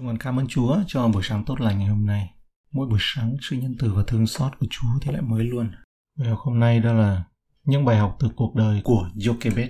Chúng con cảm ơn Chúa cho buổi sáng tốt lành ngày hôm nay. Mỗi buổi sáng sự nhân từ và thương xót của Chúa thì lại mới luôn. Bài học hôm nay đó là những bài học từ cuộc đời của Jochebed.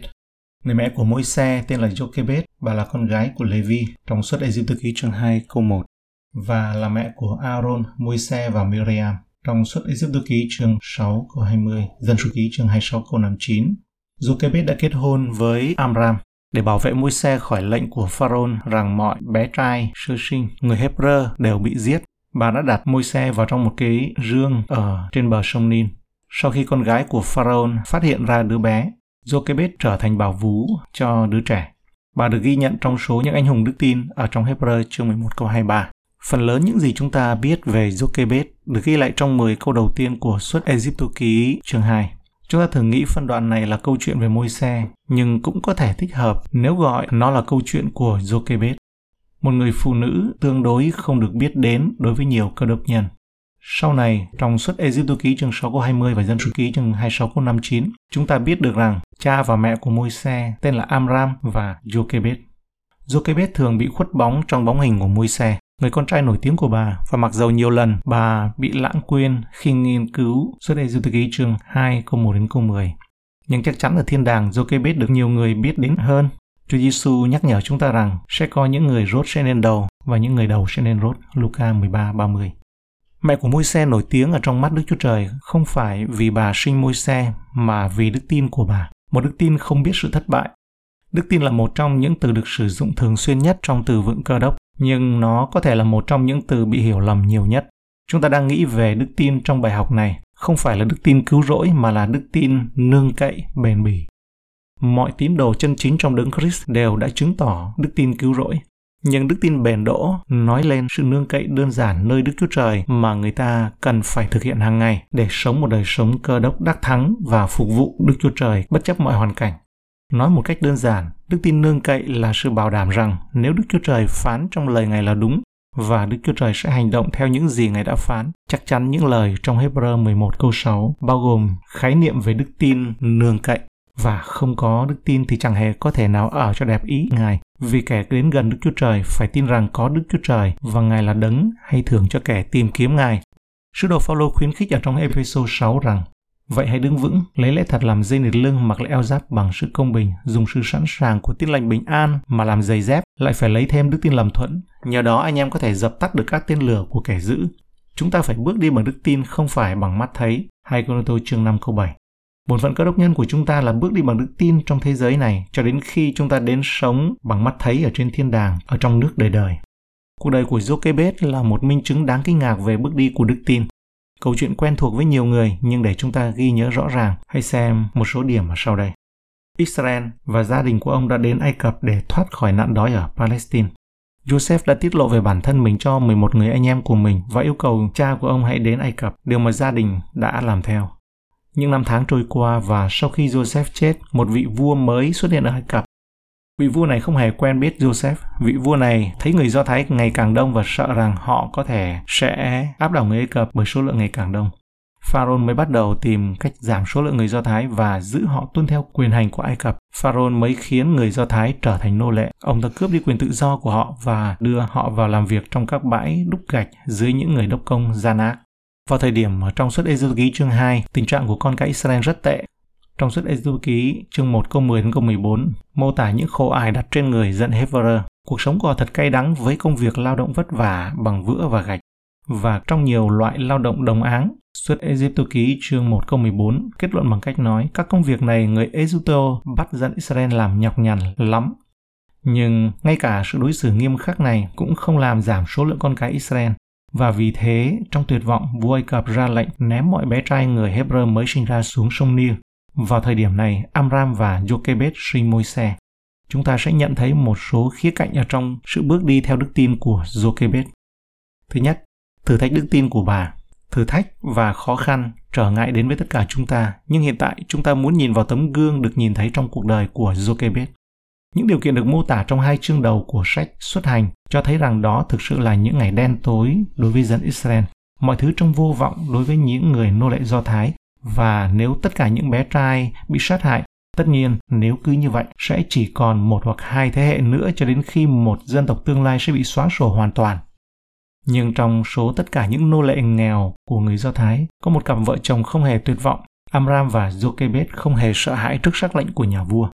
Người mẹ của môi xe tên là Jochebed, bà là con gái của Levi trong suốt Ai Cập ký chương 2 câu 1 và là mẹ của Aaron, môi xe và Miriam trong suốt Ai Cập ký chương 6 câu 20, dân số ký chương 26 câu 59. Jochebed đã kết hôn với Amram, để bảo vệ môi xe khỏi lệnh của Pharaoh rằng mọi bé trai sơ sinh người Hebrew đều bị giết. Bà đã đặt môi xe vào trong một cái rương ở trên bờ sông Nin. Sau khi con gái của Pharaoh phát hiện ra đứa bé, Jochebed trở thành bảo vú cho đứa trẻ. Bà được ghi nhận trong số những anh hùng đức tin ở trong Hebrew chương 11 câu 23. Phần lớn những gì chúng ta biết về Jochebed được ghi lại trong 10 câu đầu tiên của suốt Egypto ký chương 2. Chúng ta thường nghĩ phân đoạn này là câu chuyện về môi xe, nhưng cũng có thể thích hợp nếu gọi nó là câu chuyện của Jochebed, một người phụ nữ tương đối không được biết đến đối với nhiều cơ đốc nhân. Sau này, trong suốt Egypto ký chương 6 câu 20 và dân số ký chương 26 câu 59, chúng ta biết được rằng cha và mẹ của môi xe tên là Amram và Jochebed. Jochebed thường bị khuất bóng trong bóng hình của môi xe người con trai nổi tiếng của bà và mặc dầu nhiều lần, bà bị lãng quên khi nghiên cứu xuất đây du ký chương 2 câu 1 đến câu 10. Nhưng chắc chắn ở thiên đàng Jochebed được nhiều người biết đến hơn. Chúa Giêsu nhắc nhở chúng ta rằng sẽ có những người rốt sẽ lên đầu và những người đầu sẽ lên rốt. Luca 13 30. Mẹ của môi xe nổi tiếng ở trong mắt Đức Chúa Trời không phải vì bà sinh môi xe mà vì đức tin của bà. Một đức tin không biết sự thất bại. Đức tin là một trong những từ được sử dụng thường xuyên nhất trong từ vựng cơ đốc nhưng nó có thể là một trong những từ bị hiểu lầm nhiều nhất. Chúng ta đang nghĩ về đức tin trong bài học này, không phải là đức tin cứu rỗi mà là đức tin nương cậy, bền bỉ. Mọi tín đồ chân chính trong đấng Christ đều đã chứng tỏ đức tin cứu rỗi. Nhưng đức tin bền đỗ nói lên sự nương cậy đơn giản nơi Đức Chúa Trời mà người ta cần phải thực hiện hàng ngày để sống một đời sống cơ đốc đắc thắng và phục vụ Đức Chúa Trời bất chấp mọi hoàn cảnh. Nói một cách đơn giản, đức tin nương cậy là sự bảo đảm rằng nếu Đức Chúa Trời phán trong lời Ngài là đúng và Đức Chúa Trời sẽ hành động theo những gì Ngài đã phán. Chắc chắn những lời trong Hebrew 11 câu 6 bao gồm khái niệm về đức tin nương cậy và không có đức tin thì chẳng hề có thể nào ở cho đẹp ý Ngài. Vì kẻ đến gần Đức Chúa Trời phải tin rằng có Đức Chúa Trời và Ngài là đấng hay thưởng cho kẻ tìm kiếm Ngài. Sứ đồ Phaolô khuyến khích ở trong Ephesos 6 rằng Vậy hãy đứng vững, lấy lẽ thật làm dây nịt lưng mặc lại eo giáp bằng sự công bình, dùng sự sẵn sàng của tin lành bình an mà làm giày dép, lại phải lấy thêm đức tin làm thuẫn. Nhờ đó anh em có thể dập tắt được các tên lửa của kẻ dữ. Chúng ta phải bước đi bằng đức tin không phải bằng mắt thấy. Hai Cô chương 5 câu 7. Bổn phận cơ đốc nhân của chúng ta là bước đi bằng đức tin trong thế giới này cho đến khi chúng ta đến sống bằng mắt thấy ở trên thiên đàng, ở trong nước đời đời. Cuộc đời của Jochebed là một minh chứng đáng kinh ngạc về bước đi của đức tin. Câu chuyện quen thuộc với nhiều người nhưng để chúng ta ghi nhớ rõ ràng, hãy xem một số điểm ở sau đây. Israel và gia đình của ông đã đến Ai Cập để thoát khỏi nạn đói ở Palestine. Joseph đã tiết lộ về bản thân mình cho 11 người anh em của mình và yêu cầu cha của ông hãy đến Ai Cập, điều mà gia đình đã làm theo. Những năm tháng trôi qua và sau khi Joseph chết, một vị vua mới xuất hiện ở Ai Cập Vị vua này không hề quen biết Joseph. Vị vua này thấy người Do Thái ngày càng đông và sợ rằng họ có thể sẽ áp đảo người Ai Cập bởi số lượng ngày càng đông. Pharaoh mới bắt đầu tìm cách giảm số lượng người Do Thái và giữ họ tuân theo quyền hành của Ai Cập. Pharaoh mới khiến người Do Thái trở thành nô lệ. Ông ta cướp đi quyền tự do của họ và đưa họ vào làm việc trong các bãi đúc gạch dưới những người đốc công gian ác. Vào thời điểm trong suốt Ê ký chương 2, tình trạng của con cái Israel rất tệ. Trong suốt Ê ký chương 1 câu 10 đến câu 14, mô tả những khổ ải đặt trên người dẫn Hever. Cuộc sống của họ thật cay đắng với công việc lao động vất vả bằng vữa và gạch. Và trong nhiều loại lao động đồng áng, Xuất Egypto ký chương 1 câu 14 kết luận bằng cách nói các công việc này người Egypto bắt dẫn Israel làm nhọc nhằn lắm. Nhưng ngay cả sự đối xử nghiêm khắc này cũng không làm giảm số lượng con cái Israel. Và vì thế, trong tuyệt vọng, vua Ai Cập ra lệnh ném mọi bé trai người Hebrew mới sinh ra xuống sông Nil. Vào thời điểm này, Amram và Jochebed sinh môi xe. Chúng ta sẽ nhận thấy một số khía cạnh ở trong sự bước đi theo đức tin của Jochebed. Thứ nhất, thử thách đức tin của bà. Thử thách và khó khăn trở ngại đến với tất cả chúng ta, nhưng hiện tại chúng ta muốn nhìn vào tấm gương được nhìn thấy trong cuộc đời của Jochebed. Những điều kiện được mô tả trong hai chương đầu của sách xuất hành cho thấy rằng đó thực sự là những ngày đen tối đối với dân Israel. Mọi thứ trong vô vọng đối với những người nô lệ Do Thái và nếu tất cả những bé trai bị sát hại, Tất nhiên, nếu cứ như vậy, sẽ chỉ còn một hoặc hai thế hệ nữa cho đến khi một dân tộc tương lai sẽ bị xóa sổ hoàn toàn. Nhưng trong số tất cả những nô lệ nghèo của người Do Thái, có một cặp vợ chồng không hề tuyệt vọng. Amram và Jochebed không hề sợ hãi trước sắc lệnh của nhà vua.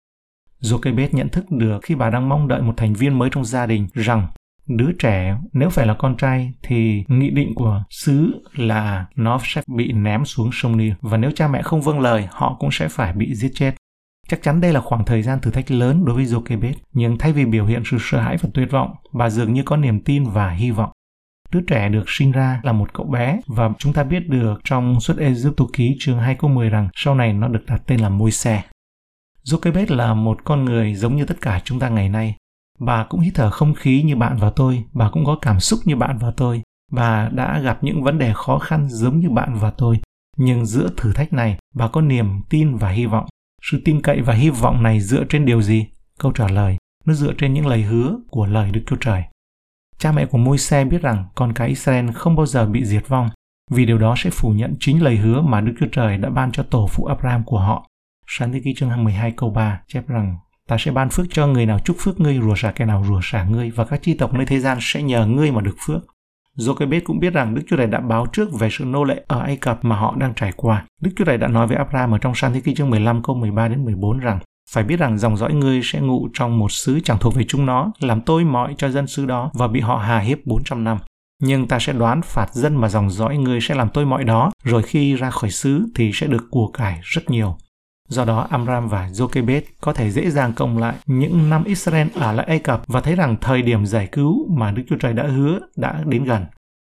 Jochebed nhận thức được khi bà đang mong đợi một thành viên mới trong gia đình rằng đứa trẻ nếu phải là con trai thì nghị định của xứ là nó sẽ bị ném xuống sông Nil và nếu cha mẹ không vâng lời họ cũng sẽ phải bị giết chết. Chắc chắn đây là khoảng thời gian thử thách lớn đối với Jochebed, nhưng thay vì biểu hiện sự sợ hãi và tuyệt vọng, bà dường như có niềm tin và hy vọng. Đứa trẻ được sinh ra là một cậu bé và chúng ta biết được trong suất Egypto ký chương 2 câu 10 rằng sau này nó được đặt tên là môi xe. Jochebed là một con người giống như tất cả chúng ta ngày nay. Bà cũng hít thở không khí như bạn và tôi, bà cũng có cảm xúc như bạn và tôi. Bà đã gặp những vấn đề khó khăn giống như bạn và tôi. Nhưng giữa thử thách này, bà có niềm tin và hy vọng. Sự tin cậy và hy vọng này dựa trên điều gì? Câu trả lời, nó dựa trên những lời hứa của lời Đức Chúa Trời. Cha mẹ của môi xe biết rằng con cái Israel không bao giờ bị diệt vong, vì điều đó sẽ phủ nhận chính lời hứa mà Đức Chúa Trời đã ban cho tổ phụ Abraham của họ. Sáng thế ký chương 12 câu 3 chép rằng Ta sẽ ban phước cho người nào chúc phước ngươi, rủa xả kẻ nào rủa xả ngươi, và các chi tộc nơi thế gian sẽ nhờ ngươi mà được phước. Jochebed cũng biết rằng Đức Chúa Trời đã báo trước về sự nô lệ ở Ai Cập mà họ đang trải qua. Đức Chúa Trời đã nói với Abraham ở trong San Thế Ký chương 15 câu 13 đến 14 rằng phải biết rằng dòng dõi ngươi sẽ ngụ trong một xứ chẳng thuộc về chúng nó, làm tôi mọi cho dân xứ đó và bị họ hà hiếp 400 năm. Nhưng ta sẽ đoán phạt dân mà dòng dõi ngươi sẽ làm tôi mọi đó, rồi khi ra khỏi xứ thì sẽ được của cải rất nhiều. Do đó, Amram và Jochebed có thể dễ dàng cộng lại những năm Israel ở lại Ai Cập và thấy rằng thời điểm giải cứu mà Đức Chúa Trời đã hứa đã đến gần.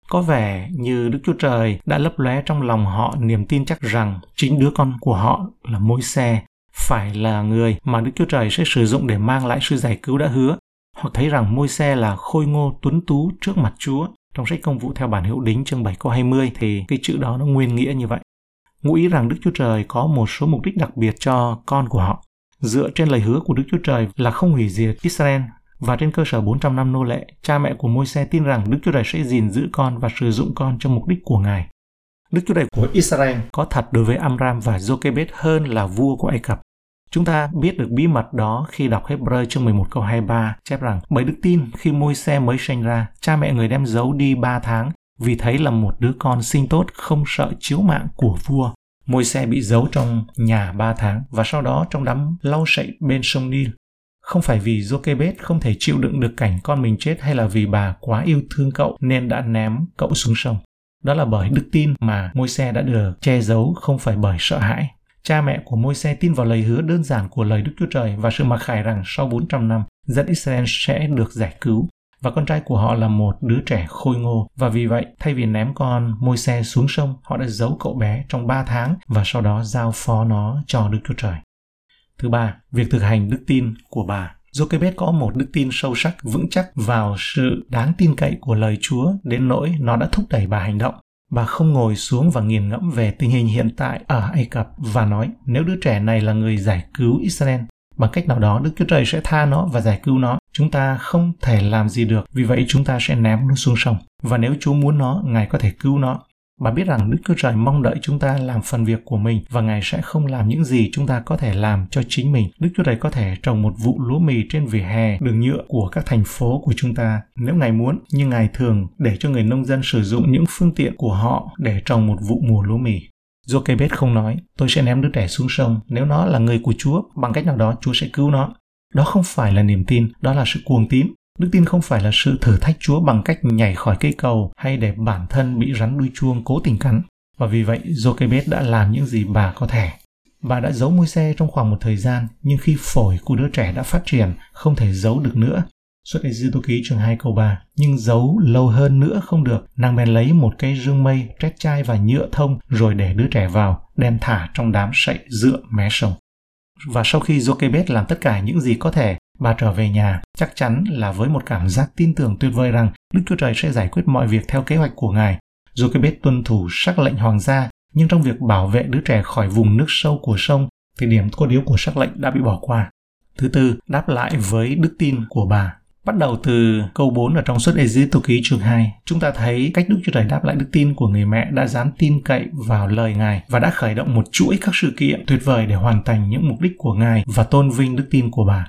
Có vẻ như Đức Chúa Trời đã lấp lóe trong lòng họ niềm tin chắc rằng chính đứa con của họ là môi xe phải là người mà Đức Chúa Trời sẽ sử dụng để mang lại sự giải cứu đã hứa. Họ thấy rằng môi xe là khôi ngô tuấn tú trước mặt Chúa. Trong sách công vụ theo bản hiệu đính chương 7 câu 20 thì cái chữ đó nó nguyên nghĩa như vậy. Ngụ ý rằng Đức Chúa Trời có một số mục đích đặc biệt cho con của họ. Dựa trên lời hứa của Đức Chúa Trời là không hủy diệt Israel và trên cơ sở 400 năm nô lệ, cha mẹ của môi xe tin rằng Đức Chúa Trời sẽ gìn giữ con và sử dụng con cho mục đích của Ngài. Đức Chúa Trời của Israel có thật đối với Amram và Jochebed hơn là vua của Ai Cập. Chúng ta biết được bí mật đó khi đọc Hebrew chương 11 câu 23 chép rằng bởi đức tin khi môi xe mới sinh ra, cha mẹ người đem giấu đi 3 tháng vì thấy là một đứa con sinh tốt không sợ chiếu mạng của vua. Môi xe bị giấu trong nhà 3 tháng và sau đó trong đám lau sậy bên sông Nil. Không phải vì Jochebed không thể chịu đựng được cảnh con mình chết hay là vì bà quá yêu thương cậu nên đã ném cậu xuống sông. Đó là bởi đức tin mà môi xe đã được che giấu không phải bởi sợ hãi. Cha mẹ của môi xe tin vào lời hứa đơn giản của lời Đức Chúa Trời và sự mặc khải rằng sau 400 năm, dân Israel sẽ được giải cứu. Và con trai của họ là một đứa trẻ khôi ngô và vì vậy thay vì ném con môi xe xuống sông, họ đã giấu cậu bé trong 3 tháng và sau đó giao phó nó cho Đức Chúa Trời. Thứ ba, việc thực hành đức tin của bà. Jochebed có một đức tin sâu sắc, vững chắc vào sự đáng tin cậy của lời Chúa đến nỗi nó đã thúc đẩy bà hành động. Bà không ngồi xuống và nghiền ngẫm về tình hình hiện tại ở Ai Cập và nói nếu đứa trẻ này là người giải cứu Israel, bằng cách nào đó Đức Chúa Trời sẽ tha nó và giải cứu nó. Chúng ta không thể làm gì được, vì vậy chúng ta sẽ ném nó xuống sông. Và nếu Chúa muốn nó, Ngài có thể cứu nó. Bà biết rằng Đức Chúa Trời mong đợi chúng ta làm phần việc của mình và Ngài sẽ không làm những gì chúng ta có thể làm cho chính mình. Đức Chúa Trời có thể trồng một vụ lúa mì trên vỉa hè, đường nhựa của các thành phố của chúng ta nếu Ngài muốn, nhưng Ngài thường để cho người nông dân sử dụng những phương tiện của họ để trồng một vụ mùa lúa mì. Jochebed không nói, tôi sẽ ném đứa trẻ xuống sông nếu nó là người của Chúa, bằng cách nào đó Chúa sẽ cứu nó. Đó không phải là niềm tin, đó là sự cuồng tín. Đức tin không phải là sự thử thách Chúa bằng cách nhảy khỏi cây cầu hay để bản thân bị rắn đuôi chuông cố tình cắn. Và vì vậy, Jochebed đã làm những gì bà có thể. Bà đã giấu môi xe trong khoảng một thời gian, nhưng khi phổi của đứa trẻ đã phát triển, không thể giấu được nữa. Xuất hiện dư tô ký chương 2 câu 3. Nhưng giấu lâu hơn nữa không được, nàng bèn lấy một cây rương mây, trét chai và nhựa thông rồi để đứa trẻ vào, đem thả trong đám sậy dựa mé sông. Và sau khi Jokebet làm tất cả những gì có thể, bà trở về nhà, chắc chắn là với một cảm giác tin tưởng tuyệt vời rằng Đức Chúa Trời sẽ giải quyết mọi việc theo kế hoạch của Ngài. Jokebet tuân thủ sắc lệnh hoàng gia, nhưng trong việc bảo vệ đứa trẻ khỏi vùng nước sâu của sông, thì điểm cốt yếu của sắc lệnh đã bị bỏ qua. Thứ tư, đáp lại với đức tin của bà. Bắt đầu từ câu 4 ở trong suất Ê-díp-tô ký chương 2, chúng ta thấy cách Đức Chúa Trời đáp lại đức tin của người mẹ đã dám tin cậy vào lời Ngài và đã khởi động một chuỗi các sự kiện tuyệt vời để hoàn thành những mục đích của Ngài và tôn vinh đức tin của bà.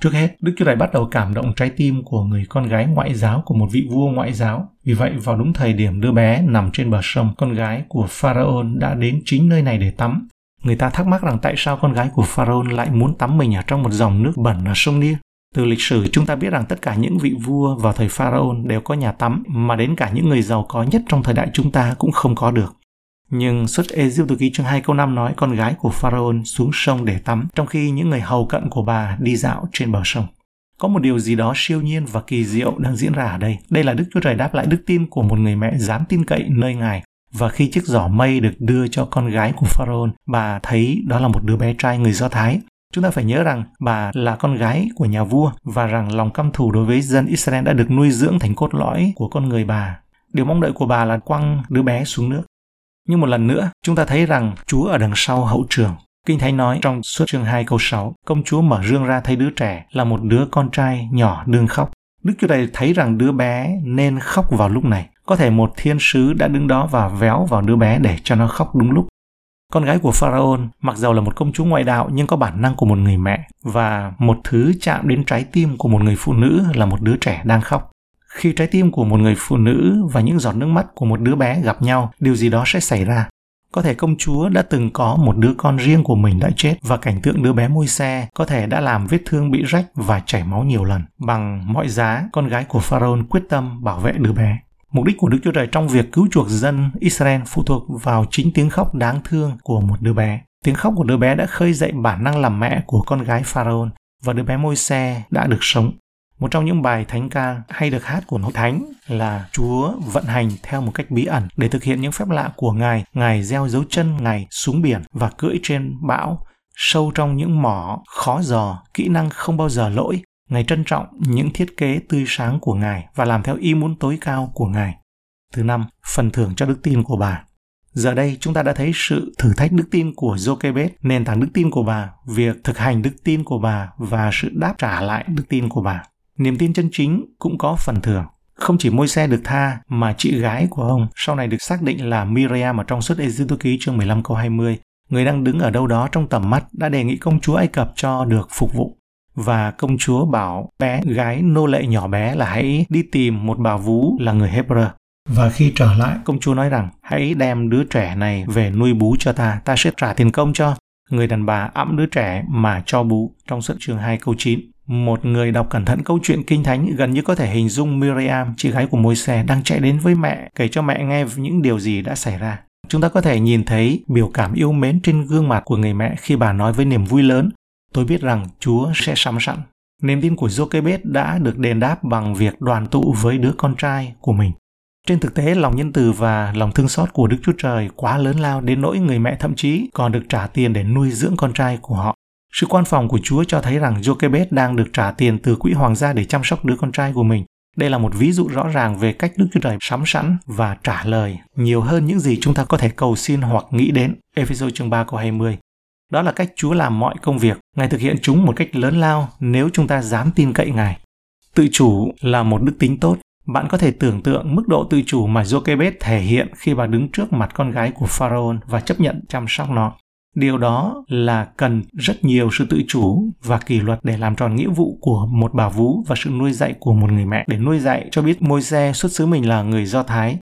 Trước hết, Đức Chúa Trời bắt đầu cảm động trái tim của người con gái ngoại giáo của một vị vua ngoại giáo. Vì vậy, vào đúng thời điểm đứa bé nằm trên bờ sông, con gái của Pharaoh đã đến chính nơi này để tắm. Người ta thắc mắc rằng tại sao con gái của Pharaoh lại muốn tắm mình ở trong một dòng nước bẩn ở sông Nia. Từ lịch sử chúng ta biết rằng tất cả những vị vua vào thời Pharaoh đều có nhà tắm mà đến cả những người giàu có nhất trong thời đại chúng ta cũng không có được. Nhưng xuất Egypto ký chương 2 câu 5 nói con gái của Pharaoh xuống sông để tắm, trong khi những người hầu cận của bà đi dạo trên bờ sông. Có một điều gì đó siêu nhiên và kỳ diệu đang diễn ra ở đây. Đây là Đức Chúa Trời đáp lại đức tin của một người mẹ dám tin cậy nơi Ngài. Và khi chiếc giỏ mây được đưa cho con gái của Pharaoh, bà thấy đó là một đứa bé trai người Do Thái. Chúng ta phải nhớ rằng bà là con gái của nhà vua và rằng lòng căm thù đối với dân Israel đã được nuôi dưỡng thành cốt lõi của con người bà. Điều mong đợi của bà là quăng đứa bé xuống nước. Nhưng một lần nữa, chúng ta thấy rằng Chúa ở đằng sau hậu trường. Kinh Thánh nói trong suốt chương 2 câu 6, công chúa mở rương ra thấy đứa trẻ là một đứa con trai nhỏ đương khóc. Đức Chúa Trời thấy rằng đứa bé nên khóc vào lúc này. Có thể một thiên sứ đã đứng đó và véo vào đứa bé để cho nó khóc đúng lúc. Con gái của Pharaoh, mặc dầu là một công chúa ngoại đạo nhưng có bản năng của một người mẹ và một thứ chạm đến trái tim của một người phụ nữ là một đứa trẻ đang khóc. Khi trái tim của một người phụ nữ và những giọt nước mắt của một đứa bé gặp nhau, điều gì đó sẽ xảy ra. Có thể công chúa đã từng có một đứa con riêng của mình đã chết và cảnh tượng đứa bé môi xe có thể đã làm vết thương bị rách và chảy máu nhiều lần. Bằng mọi giá, con gái của Pharaoh quyết tâm bảo vệ đứa bé. Mục đích của Đức Chúa Trời trong việc cứu chuộc dân Israel phụ thuộc vào chính tiếng khóc đáng thương của một đứa bé. Tiếng khóc của đứa bé đã khơi dậy bản năng làm mẹ của con gái Pharaoh và đứa bé môi xe đã được sống. Một trong những bài thánh ca hay được hát của Hội Thánh là Chúa vận hành theo một cách bí ẩn để thực hiện những phép lạ của Ngài. Ngài gieo dấu chân Ngài xuống biển và cưỡi trên bão, sâu trong những mỏ khó dò, kỹ năng không bao giờ lỗi. Ngài trân trọng những thiết kế tươi sáng của Ngài và làm theo ý muốn tối cao của Ngài. Thứ năm, phần thưởng cho đức tin của bà. Giờ đây chúng ta đã thấy sự thử thách đức tin của Jochebed, nền tảng đức tin của bà, việc thực hành đức tin của bà và sự đáp trả lại đức tin của bà. Niềm tin chân chính cũng có phần thưởng. Không chỉ môi xe được tha mà chị gái của ông sau này được xác định là Miriam ở trong suốt Ê-díp-tô ký chương 15 câu 20. Người đang đứng ở đâu đó trong tầm mắt đã đề nghị công chúa Ai Cập cho được phục vụ. Và công chúa bảo bé gái nô lệ nhỏ bé là hãy đi tìm một bà vú là người Hebrew. Và khi trở lại, công chúa nói rằng hãy đem đứa trẻ này về nuôi bú cho ta, ta sẽ trả tiền công cho. Người đàn bà ẵm đứa trẻ mà cho bú trong suất chương 2 câu 9. Một người đọc cẩn thận câu chuyện kinh thánh gần như có thể hình dung Miriam, chị gái của Môi-se, đang chạy đến với mẹ, kể cho mẹ nghe những điều gì đã xảy ra. Chúng ta có thể nhìn thấy biểu cảm yêu mến trên gương mặt của người mẹ khi bà nói với niềm vui lớn, tôi biết rằng Chúa sẽ sắm sẵn. Niềm tin của Jochebed đã được đền đáp bằng việc đoàn tụ với đứa con trai của mình. Trên thực tế, lòng nhân từ và lòng thương xót của Đức Chúa Trời quá lớn lao đến nỗi người mẹ thậm chí còn được trả tiền để nuôi dưỡng con trai của họ. Sự quan phòng của Chúa cho thấy rằng Jochebed đang được trả tiền từ quỹ hoàng gia để chăm sóc đứa con trai của mình. Đây là một ví dụ rõ ràng về cách Đức Chúa Trời sắm sẵn và trả lời nhiều hơn những gì chúng ta có thể cầu xin hoặc nghĩ đến. Ephesos chương 3 câu 20. Đó là cách Chúa làm mọi công việc. Ngài thực hiện chúng một cách lớn lao nếu chúng ta dám tin cậy Ngài. Tự chủ là một đức tính tốt. Bạn có thể tưởng tượng mức độ tự chủ mà Jochebed thể hiện khi bà đứng trước mặt con gái của Pharaoh và chấp nhận chăm sóc nó. Điều đó là cần rất nhiều sự tự chủ và kỷ luật để làm tròn nghĩa vụ của một bà vú và sự nuôi dạy của một người mẹ để nuôi dạy cho biết môi xe xuất xứ mình là người Do Thái.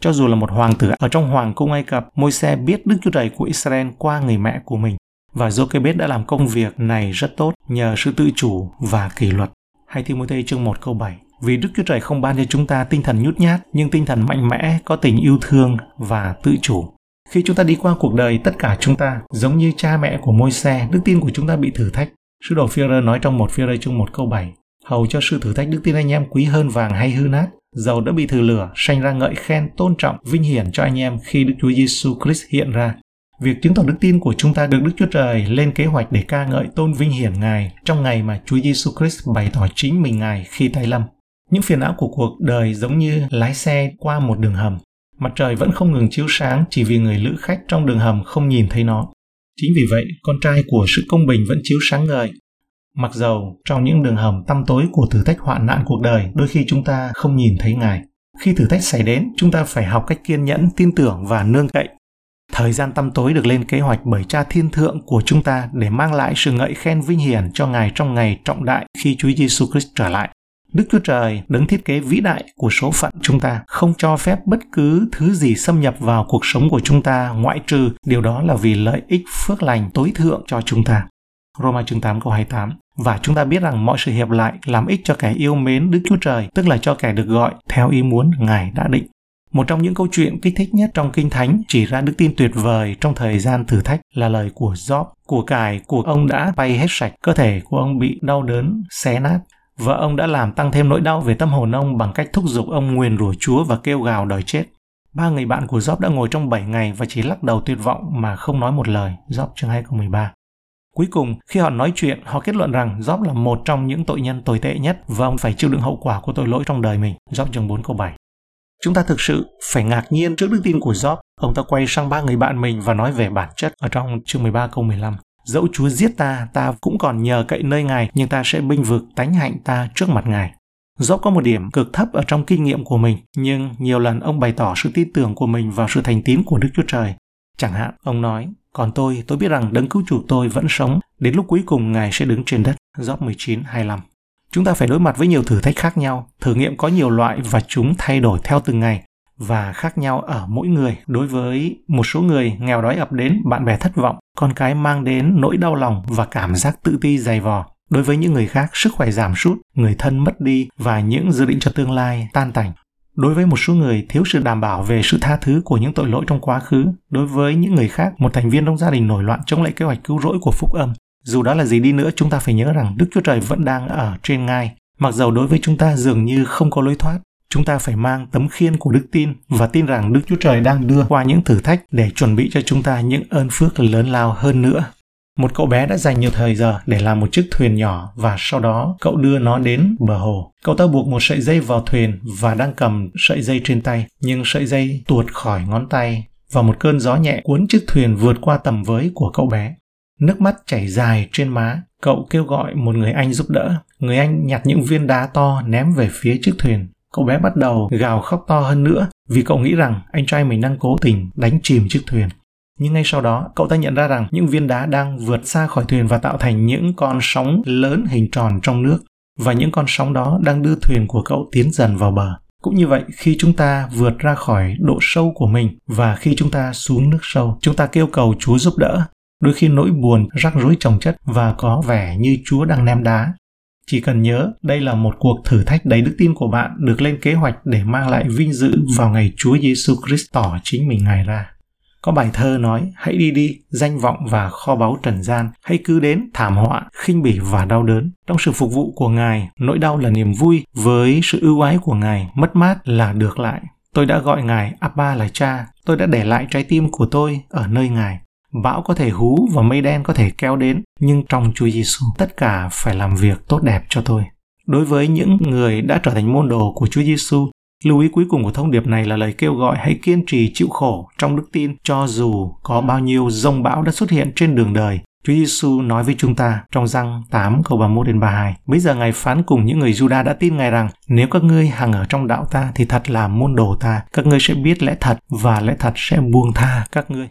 Cho dù là một hoàng tử ở trong hoàng cung Ai Cập, môi xe biết Đức Chúa Trời của Israel qua người mẹ của mình. Và Jochebed đã làm công việc này rất tốt nhờ sự tự chủ và kỷ luật. Hay Timothée chương 1 câu 7 Vì Đức Chúa Trời không ban cho chúng ta tinh thần nhút nhát, nhưng tinh thần mạnh mẽ, có tình yêu thương và tự chủ. Khi chúng ta đi qua cuộc đời, tất cả chúng ta, giống như cha mẹ của môi xe, đức tin của chúng ta bị thử thách. Sứ đồ Führer nói trong một Führer chương một câu 7, hầu cho sự thử thách đức tin anh em quý hơn vàng hay hư nát, dầu đã bị thử lửa, sanh ra ngợi khen, tôn trọng, vinh hiển cho anh em khi Đức Chúa Giêsu Christ hiện ra. Việc chứng tỏ đức tin của chúng ta được Đức Chúa Trời lên kế hoạch để ca ngợi tôn vinh hiển Ngài trong ngày mà Chúa Giêsu Christ bày tỏ chính mình Ngài khi tái lâm. Những phiền não của cuộc đời giống như lái xe qua một đường hầm, mặt trời vẫn không ngừng chiếu sáng chỉ vì người lữ khách trong đường hầm không nhìn thấy nó. Chính vì vậy, con trai của sự công bình vẫn chiếu sáng ngời. Mặc dầu trong những đường hầm tăm tối của thử thách hoạn nạn cuộc đời, đôi khi chúng ta không nhìn thấy Ngài. Khi thử thách xảy đến, chúng ta phải học cách kiên nhẫn, tin tưởng và nương cậy. Thời gian tăm tối được lên kế hoạch bởi Cha Thiên Thượng của chúng ta để mang lại sự ngợi khen vinh hiển cho Ngài trong ngày trọng đại khi Chúa Giêsu Christ trở lại. Đức Chúa Trời, đấng thiết kế vĩ đại của số phận chúng ta, không cho phép bất cứ thứ gì xâm nhập vào cuộc sống của chúng ta ngoại trừ điều đó là vì lợi ích phước lành tối thượng cho chúng ta. Roma chương 8 câu 28 Và chúng ta biết rằng mọi sự hiệp lại làm ích cho kẻ yêu mến Đức Chúa Trời, tức là cho kẻ được gọi theo ý muốn Ngài đã định. Một trong những câu chuyện kích thích nhất trong Kinh Thánh chỉ ra đức tin tuyệt vời trong thời gian thử thách là lời của Job. Của cải của ông đã bay hết sạch, cơ thể của ông bị đau đớn, xé nát. vợ ông đã làm tăng thêm nỗi đau về tâm hồn ông bằng cách thúc giục ông nguyền rủa Chúa và kêu gào đòi chết. Ba người bạn của Job đã ngồi trong 7 ngày và chỉ lắc đầu tuyệt vọng mà không nói một lời. Job chương 2 câu 13. Cuối cùng, khi họ nói chuyện, họ kết luận rằng Job là một trong những tội nhân tồi tệ nhất và ông phải chịu đựng hậu quả của tội lỗi trong đời mình. Job chương 4 câu 7. Chúng ta thực sự phải ngạc nhiên trước đức tin của Job. Ông ta quay sang ba người bạn mình và nói về bản chất ở trong chương 13 câu 15. Dẫu Chúa giết ta, ta cũng còn nhờ cậy nơi Ngài, nhưng ta sẽ binh vực tánh hạnh ta trước mặt Ngài. Job có một điểm cực thấp ở trong kinh nghiệm của mình, nhưng nhiều lần ông bày tỏ sự tin tưởng của mình vào sự thành tín của Đức Chúa Trời. Chẳng hạn, ông nói, còn tôi, tôi biết rằng đấng cứu chủ tôi vẫn sống, đến lúc cuối cùng Ngài sẽ đứng trên đất. Job 19, 25 Chúng ta phải đối mặt với nhiều thử thách khác nhau, thử nghiệm có nhiều loại và chúng thay đổi theo từng ngày và khác nhau ở mỗi người. Đối với một số người, nghèo đói ập đến, bạn bè thất vọng, con cái mang đến nỗi đau lòng và cảm giác tự ti dày vò. Đối với những người khác, sức khỏe giảm sút, người thân mất đi và những dự định cho tương lai tan tành. Đối với một số người, thiếu sự đảm bảo về sự tha thứ của những tội lỗi trong quá khứ. Đối với những người khác, một thành viên trong gia đình nổi loạn chống lại kế hoạch cứu rỗi của phúc âm. Dù đó là gì đi nữa, chúng ta phải nhớ rằng Đức Chúa Trời vẫn đang ở trên ngai. Mặc dầu đối với chúng ta dường như không có lối thoát, chúng ta phải mang tấm khiên của đức tin và tin rằng Đức Chúa Trời đang đưa qua những thử thách để chuẩn bị cho chúng ta những ơn phước lớn lao hơn nữa. Một cậu bé đã dành nhiều thời giờ để làm một chiếc thuyền nhỏ và sau đó cậu đưa nó đến bờ hồ. Cậu ta buộc một sợi dây vào thuyền và đang cầm sợi dây trên tay, nhưng sợi dây tuột khỏi ngón tay và một cơn gió nhẹ cuốn chiếc thuyền vượt qua tầm với của cậu bé. Nước mắt chảy dài trên má, cậu kêu gọi một người anh giúp đỡ. Người anh nhặt những viên đá to ném về phía chiếc thuyền. Cậu bé bắt đầu gào khóc to hơn nữa vì cậu nghĩ rằng anh trai mình đang cố tình đánh chìm chiếc thuyền. Nhưng ngay sau đó, cậu ta nhận ra rằng những viên đá đang vượt xa khỏi thuyền và tạo thành những con sóng lớn hình tròn trong nước. Và những con sóng đó đang đưa thuyền của cậu tiến dần vào bờ. Cũng như vậy, khi chúng ta vượt ra khỏi độ sâu của mình và khi chúng ta xuống nước sâu, chúng ta kêu cầu Chúa giúp đỡ. Đôi khi nỗi buồn, rắc rối chồng chất và có vẻ như Chúa đang ném đá. Chỉ cần nhớ, đây là một cuộc thử thách đầy đức tin của bạn được lên kế hoạch để mang lại vinh dự vào ngày Chúa Giêsu Christ tỏ chính mình Ngài ra. Có bài thơ nói, hãy đi đi, danh vọng và kho báu trần gian, hãy cứ đến thảm họa, khinh bỉ và đau đớn. Trong sự phục vụ của Ngài, nỗi đau là niềm vui, với sự ưu ái của Ngài, mất mát là được lại. Tôi đã gọi Ngài Abba là cha, tôi đã để lại trái tim của tôi ở nơi Ngài. Bão có thể hú và mây đen có thể kéo đến, nhưng trong Chúa Giêsu tất cả phải làm việc tốt đẹp cho tôi. Đối với những người đã trở thành môn đồ của Chúa Giêsu, lưu ý cuối cùng của thông điệp này là lời kêu gọi hãy kiên trì chịu khổ trong đức tin cho dù có bao nhiêu rông bão đã xuất hiện trên đường đời. Chúa Giêsu nói với chúng ta trong răng 8 câu 31 đến 32. Bây giờ Ngài phán cùng những người Juda đã tin Ngài rằng nếu các ngươi hằng ở trong đạo ta thì thật là môn đồ ta. Các ngươi sẽ biết lẽ thật và lẽ thật sẽ buông tha các ngươi.